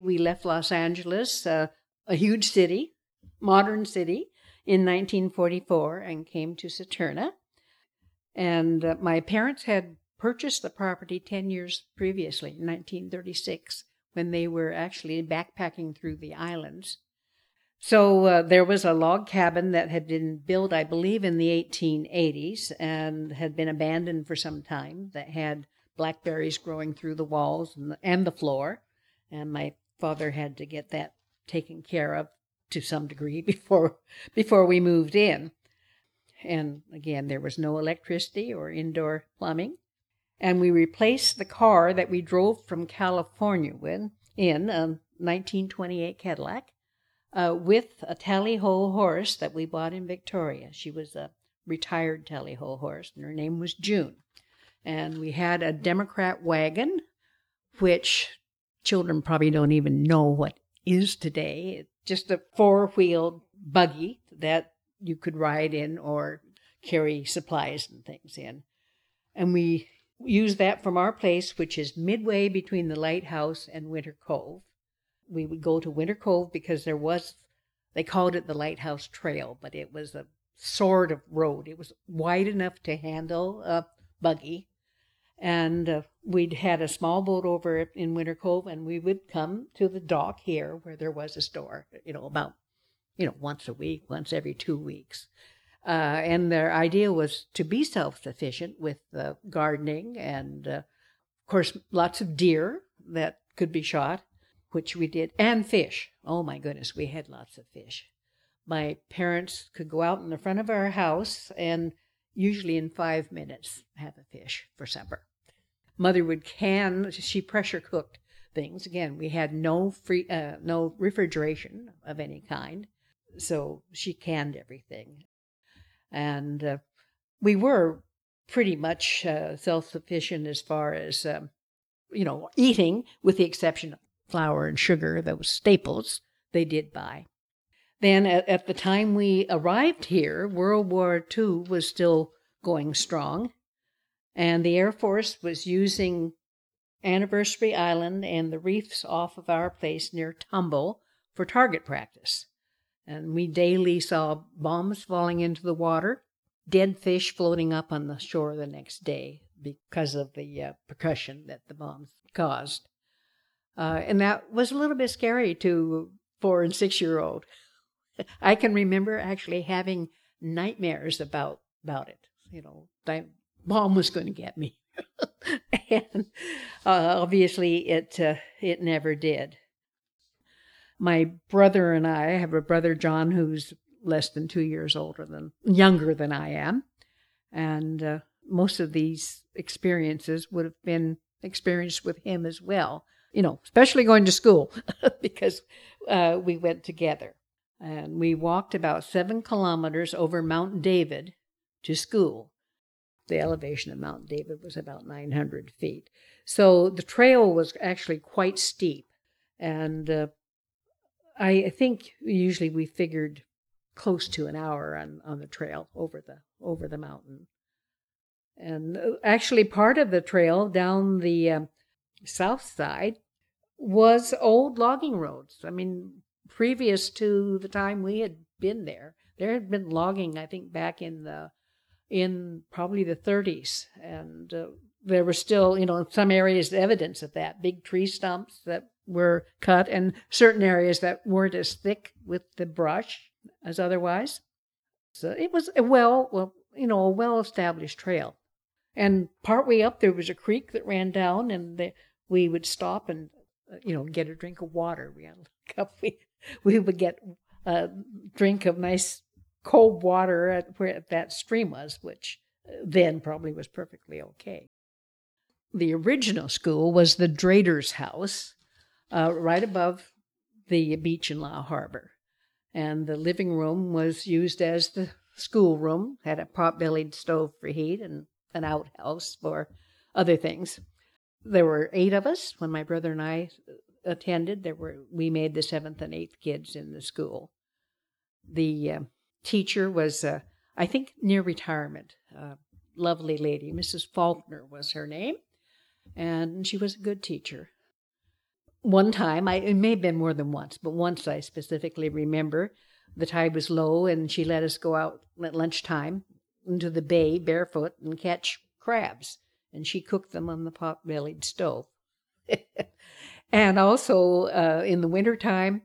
We left Los Angeles, uh, a huge city, modern city, in 1944 and came to Saturna. And uh, my parents had purchased the property 10 years previously, 1936, when they were actually backpacking through the islands. So uh, there was a log cabin that had been built, I believe, in the 1880s and had been abandoned for some time that had blackberries growing through the walls and the, and the floor. And my father had to get that taken care of to some degree before before we moved in. And again, there was no electricity or indoor plumbing. And we replaced the car that we drove from California with in a 1928 Cadillac uh, with a tally ho horse that we bought in Victoria. She was a retired tally ho horse, and her name was June. And we had a Democrat wagon, which children probably don't even know what is today. It's just a four wheeled buggy that you could ride in or carry supplies and things in. And we used that from our place, which is midway between the lighthouse and Winter Cove. We would go to Winter Cove because there was, they called it the Lighthouse Trail, but it was a sort of road. It was wide enough to handle a buggy and uh, we'd had a small boat over in Winter Cove, and we would come to the dock here where there was a store, you know, about, you know, once a week, once every two weeks. Uh, and their idea was to be self sufficient with uh, gardening and, uh, of course, lots of deer that could be shot, which we did, and fish. Oh my goodness, we had lots of fish. My parents could go out in the front of our house and usually in five minutes, have a fish for supper. Mother would can, she pressure cooked things. Again, we had no free, uh, no refrigeration of any kind, so she canned everything. And uh, we were pretty much uh, self sufficient as far as, um, you know, eating, with the exception of flour and sugar, those staples they did buy. Then at, at the time we arrived here, World War II was still going strong, and the Air Force was using Anniversary Island and the reefs off of our place near Tumbo for target practice. And we daily saw bombs falling into the water, dead fish floating up on the shore the next day because of the uh, percussion that the bombs caused. Uh, and that was a little bit scary to four and six year old. I can remember actually having nightmares about about it. You know, that mom was going to get me, and uh, obviously it uh, it never did. My brother and I, I have a brother John who's less than two years older than younger than I am, and uh, most of these experiences would have been experienced with him as well. You know, especially going to school because uh, we went together. And we walked about seven kilometers over Mount David to school. The elevation of Mount David was about 900 feet. So the trail was actually quite steep. And uh, I think usually we figured close to an hour on, on the trail over the over the mountain. And uh, actually, part of the trail down the um, south side was old logging roads. I mean, previous to the time we had been there. There had been logging, I think, back in the in probably the 30s, and uh, there were still, you know, some areas evidence of that. Big tree stumps that were cut, and certain areas that weren't as thick with the brush as otherwise. So it was a well, well, you know, a well-established trail. And partway up there was a creek that ran down, and the, we would stop and, uh, you know, get a drink of water. We had a cup. We we would get a drink of nice cold water at where that stream was, which then probably was perfectly okay. The original school was the Drader's house, uh, right above the beach in Lyall Harbor. And the living room was used as the schoolroom, had a pot bellied stove for heat and an outhouse for other things. There were eight of us when my brother and I attended. There were we made the seventh and eighth kids in the school. The uh, teacher was, uh, I think, near retirement. A lovely lady, Mrs. Faulkner was her name, and she was a good teacher. one time, I, it may have been more than once, but once I specifically remember, the tide was low and she let us go out at lunchtime into the bay barefoot and catch crabs. And she cooked them on the pot bellied stove. and also uh, in the wintertime,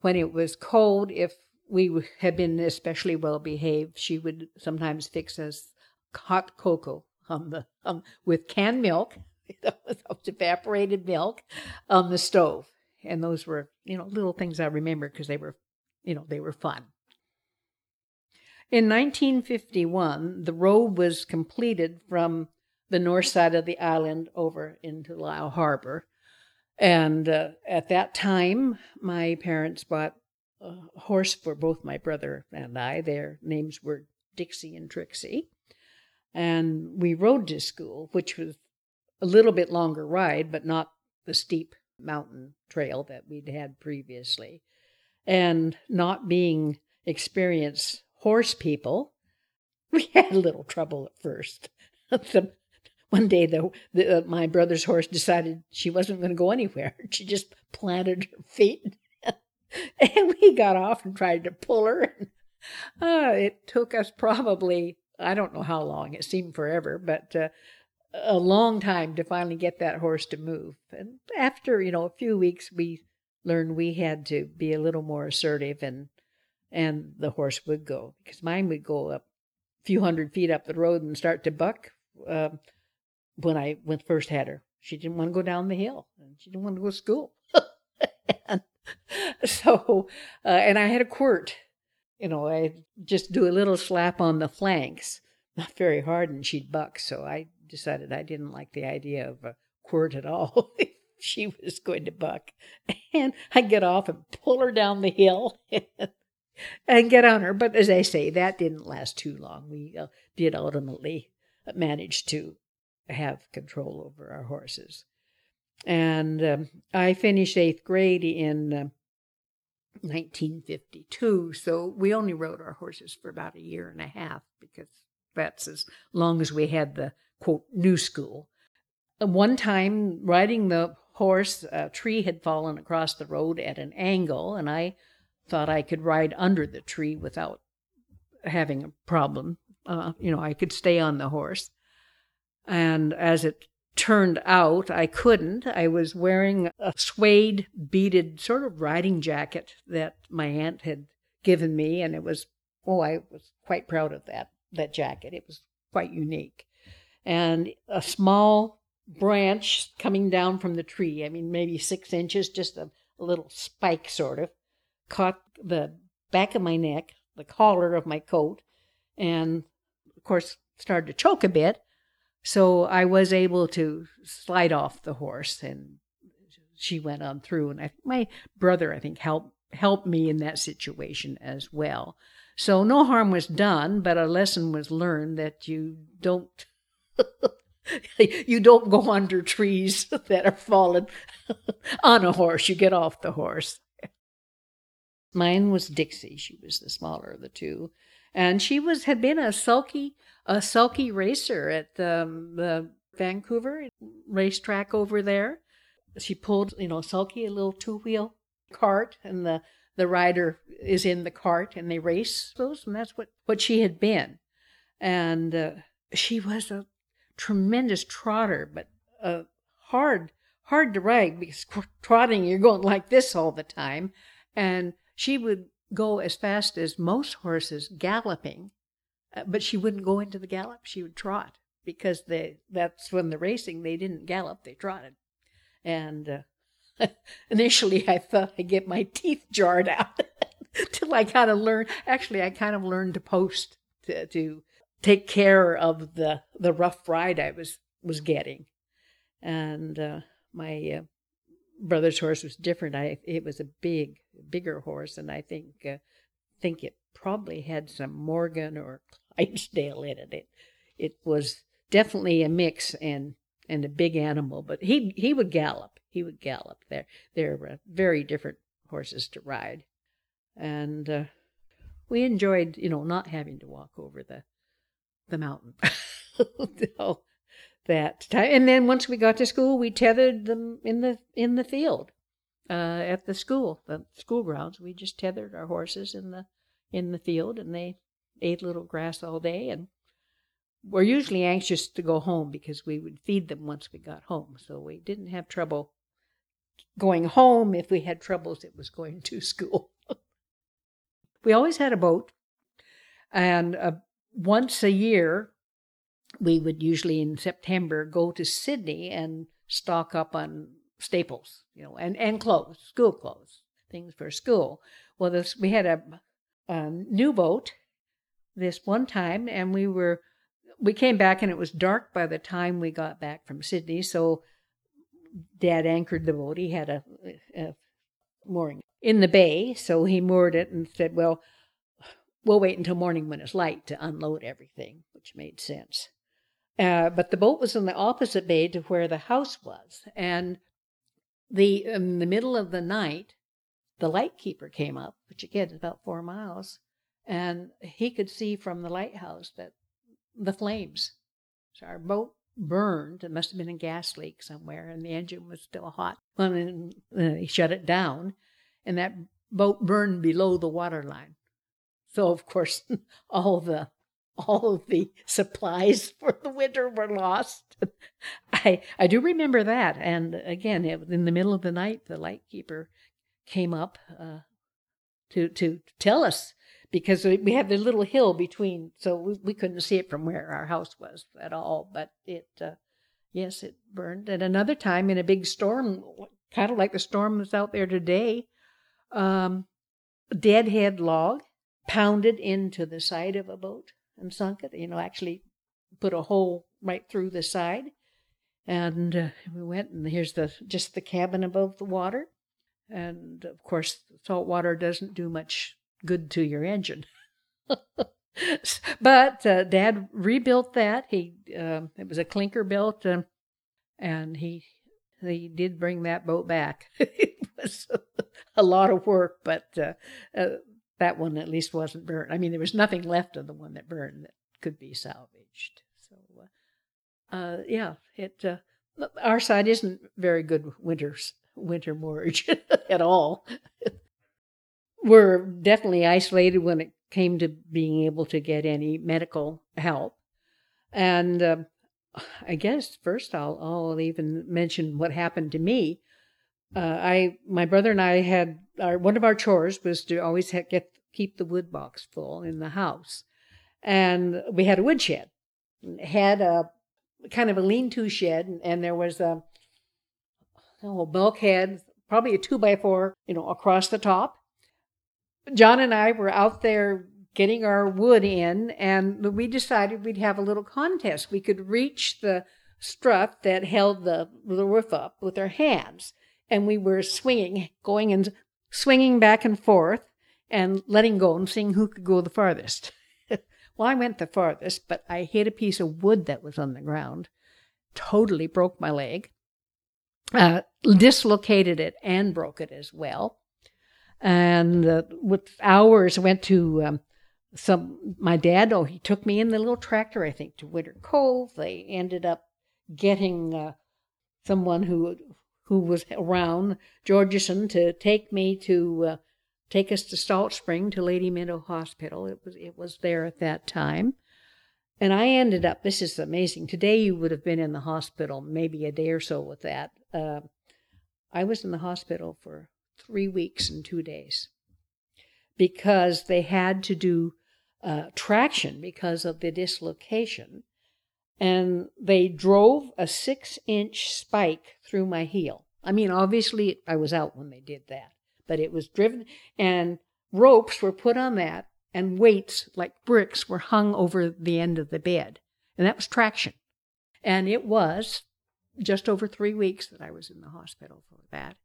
when it was cold, if we had been especially well behaved, she would sometimes fix us hot cocoa on the um, with canned milk, evaporated milk, on the stove. And those were, you know, little things I remember because they were, you know, they were fun. In 1951, the road was completed from the north side of the island over into Lyall Harbor. And uh, at that time, my parents bought a horse for both my brother and I. Their names were Dixie and Trixie. And we rode to school, which was a little bit longer ride, but not the steep mountain trail that we'd had previously. And not being experienced horse people, we had a little trouble at first. one day, the, the uh, my brother's horse decided she wasn't going to go anywhere. She just planted her feet, and we got off and tried to pull her. Uh, it took us probably I don't know how long. It seemed forever, but uh, a long time to finally get that horse to move. And after, you know, a few weeks, we learned we had to be a little more assertive and and the horse would go because mine would go up a few hundred feet up the road and start to buck uh, when I when first had her. She didn't want to go down the hill and she didn't want to go to school. and so, uh, and I had a quirt you know, I just do a little slap on the flanks, not very hard, and she'd buck. So I decided I didn't like the idea of a quirt at all. she was going to buck. And I'd get off and pull her down the hill and get on her. But as I say, that didn't last too long. We uh, did ultimately manage to have control over our horses. And um, I finished eighth grade in uh, 1952. So we only rode our horses for about a year and a half because that's as long as we had the quote new school. One time, riding the horse, a tree had fallen across the road at an angle, and I thought I could ride under the tree without having a problem. Uh, you know, I could stay on the horse. And as it turned out I couldn't. I was wearing a suede beaded sort of riding jacket that my aunt had given me, and it was, oh, I was quite proud of that, that jacket. It was quite unique. And a small branch coming down from the tree, I mean, maybe six inches, just a, a little spike sort of, caught the back of my neck, the collar of my coat, and of course started to choke a bit. So I was able to slide off the horse and she went on through. And I, my brother, I think, helped helped me in that situation as well. So no harm was done, but a lesson was learned that you don't you don't go under trees that are fallen on a horse. You get off the horse. Mine was Dixie. She was the smaller of the two, and she was had been a sulky a sulky racer at the, the Vancouver racetrack over there. She pulled, you know, sulky a little two wheel cart, and the the rider is in the cart, and they race those, and that's what what she had been, and uh, she was a tremendous trotter, but hard hard to ride because trotting you're going like this all the time, and she would go as fast as most horses galloping uh, but she wouldn't go into the gallop. She would trot because they that's when the racing they didn't gallop, they trotted. And uh, initially I thought I'd get my teeth jarred out till I kind of learned. Actually, I kind of learned to post to, to take care of the the rough ride I was was getting. And uh, my uh, brother's horse was different. I it was a big, bigger horse, and I think uh, think it probably had some Morgan or Clydesdale in it. It it was definitely a mix and and a big animal, but he he would gallop. He would gallop. There there were very different horses to ride, and uh, we enjoyed you know not having to walk over the the mountain. so that time, and then once we got to school, we tethered them in the in the field. uh, at the school, the school grounds. We just tethered our horses in the in the field, and they ate little grass all day. And we're usually anxious to go home because we would feed them once we got home, so we didn't have trouble going home. If we had troubles, it was going to school. we always had a boat, and uh, once a year, we would usually in September go to Sidney and stock up on staples, you know, and, and clothes, school clothes, things for school. Well, this, we had a, a new boat this one time, and we were we came back and it was dark by the time we got back from Sidney. So Dad anchored the boat. He had a, a mooring in the bay, so he moored it and said, "Well, we'll wait until morning when it's light to unload everything," which made sense. Uh, but the boat was in the opposite bay to where the house was, and the in the middle of the night, the lightkeeper came up, which again is about four miles, and he could see from the lighthouse that the flames. So our boat burned. It must have been a gas leak somewhere, and the engine was still hot. Well, then uh, he shut it down, and that boat burned below the water line. So of course, all the all of the supplies for the winter were lost. I I do remember that, and again, it, in the middle of the night, the lightkeeper came up uh, to to tell us because we had the little hill between, so we, we couldn't see it from where our house was at all. But it, uh, yes, it burned. And another time in a big storm, kind of like the storm that's out there today, um, deadhead log pounded into the side of a boat and sunk it. You know, actually put a hole right through the side. And uh, we went, and here's the just the cabin above the water. And of course, salt water doesn't do much good to your engine. but uh, Dad rebuilt that. He uh, it was a clinker built, uh, and he he did bring that boat back. it was a lot of work, but uh, uh, that one at least wasn't burned. I mean, there was nothing left of the one that burned that could be salvaged. So, uh, uh yeah, it uh, our side isn't very good winters winter moorage at all. We're definitely isolated when it came to being able to get any medical help, and uh, I guess first I'll I'll even mention what happened to me. Uh, I my brother and I had our one of our chores was to always ha- get keep the wood box full in the house, and we had a woodshed, had a kind of a lean-to shed, and there was a oh, bulkhead, probably a two by four, you know, across the top. John and I were out there getting our wood in, and we decided we'd have a little contest. We could reach the strut that held the, the roof up with our hands, and we were swinging, going and swinging back and forth and letting go and seeing who could go the farthest. well, I went the farthest, but I hit a piece of wood that was on the ground, totally broke my leg, uh, dislocated it and broke it as well. And uh, with hours, went to um, some, my dad, oh, he took me in the little tractor, I think, to Winter Cove. They ended up getting uh, someone who who was around, Georgeson, to take me to uh, take us to Salt Spring to Lady Minto Hospital. It was it was there at that time. And I ended up, this is amazing. Today you would have been in the hospital maybe a day or so with that. Uh, I was in the hospital for three weeks and two days because they had to do uh, traction because of the dislocation. And they drove a six inch spike through my heel. I mean, obviously, I was out when they did that but it was driven and ropes were put on that and weights like bricks were hung over the end of the bed. And that was traction. And it was just over three weeks that I was in the hospital for that.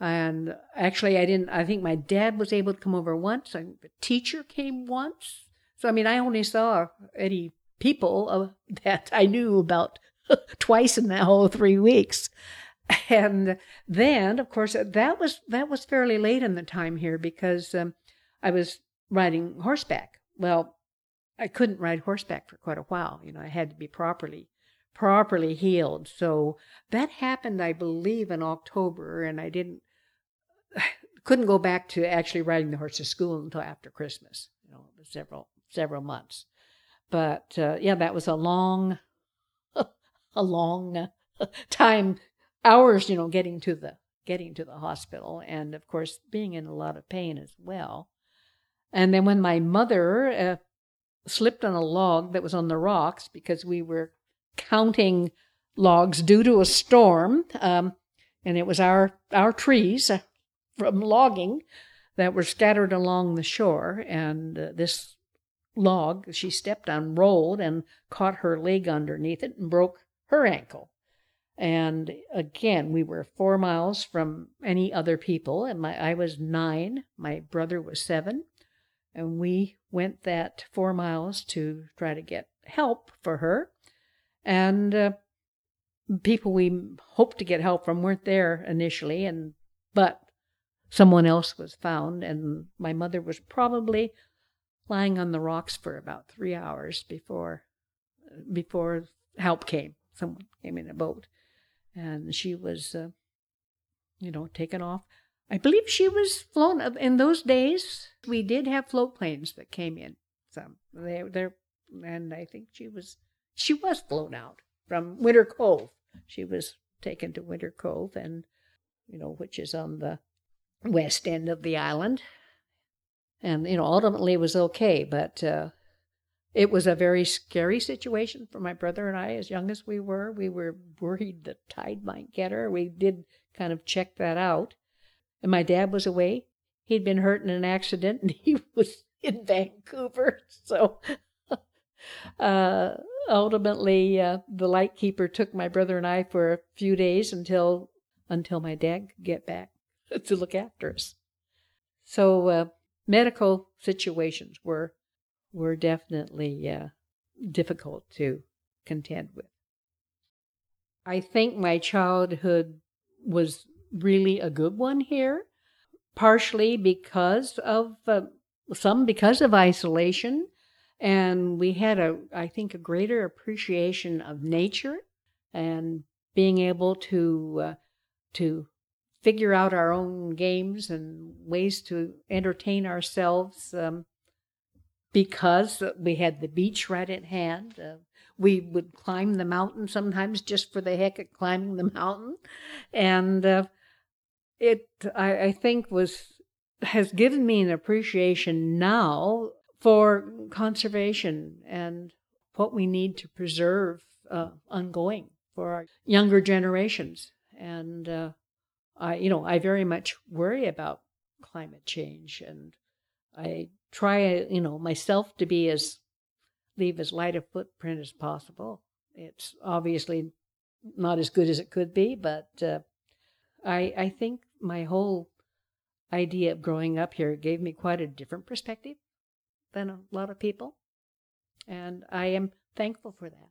And actually, I didn't, I think my dad was able to come over once. and the teacher came once. So, I mean, I only saw any people that I knew about twice in that whole three weeks and then of course that was that was fairly late in the time here because um, i was riding horseback well i couldn't ride horseback for quite a while you know i had to be properly properly healed so that happened i believe in october and i didn't couldn't go back to actually riding the horse to school until after Christmas. You know, several several months. But uh, yeah, that was a long, a long time, hours. You know, getting to the getting to the hospital, and of course being in a lot of pain as well. And then when my mother uh, slipped on a log that was on the rocks because we were counting logs due to a storm, um, and it was our our trees uh, from logging that were scattered along the shore, and uh, this log she stepped on rolled and caught her leg underneath it and broke her ankle. And again, we were four miles from any other people, and my I was nine, my brother was seven, and we went that four miles to try to get help for her. And uh, people we hoped to get help from weren't there initially, and but someone else was found, and my mother was probably lying on the rocks for about three hours before before help came. Someone came in a boat, and she was, uh, you know, taken off. I believe she was flown in those days. We did have float planes that came in. Some they they and I think she was she was flown out from Winter Cove. She was taken to Winter Cove, and you know, which is on the west end of the island. And you know, ultimately it was okay, but uh, it was a very scary situation for my brother and I, as young as we were. We were worried the tide might get her. We did kind of check that out and my dad was away. He'd been hurt in an accident and he was in Vancouver. So uh, ultimately, uh, the lightkeeper took my brother and I for a few days until until my dad could get back to look after us. So uh, medical situations were were definitely uh, difficult to contend with. I think my childhood was really a good one here, partially because of uh, some because of isolation, and we had a I think a greater appreciation of nature and being able to uh, to figure out our own games and ways to entertain ourselves um, because we had the beach right at hand. Uh, we would climb the mountain sometimes just for the heck of climbing the mountain, and uh, it I, I think was has given me an appreciation now for conservation and what we need to preserve uh, ongoing for our younger generations. And uh, I, you know, I very much worry about climate change, and I try, you know, myself to be as leave as light a footprint as possible. It's obviously not as good as it could be, but uh, I I think my whole idea of growing up here gave me quite a different perspective than a lot of people. And I am thankful for that.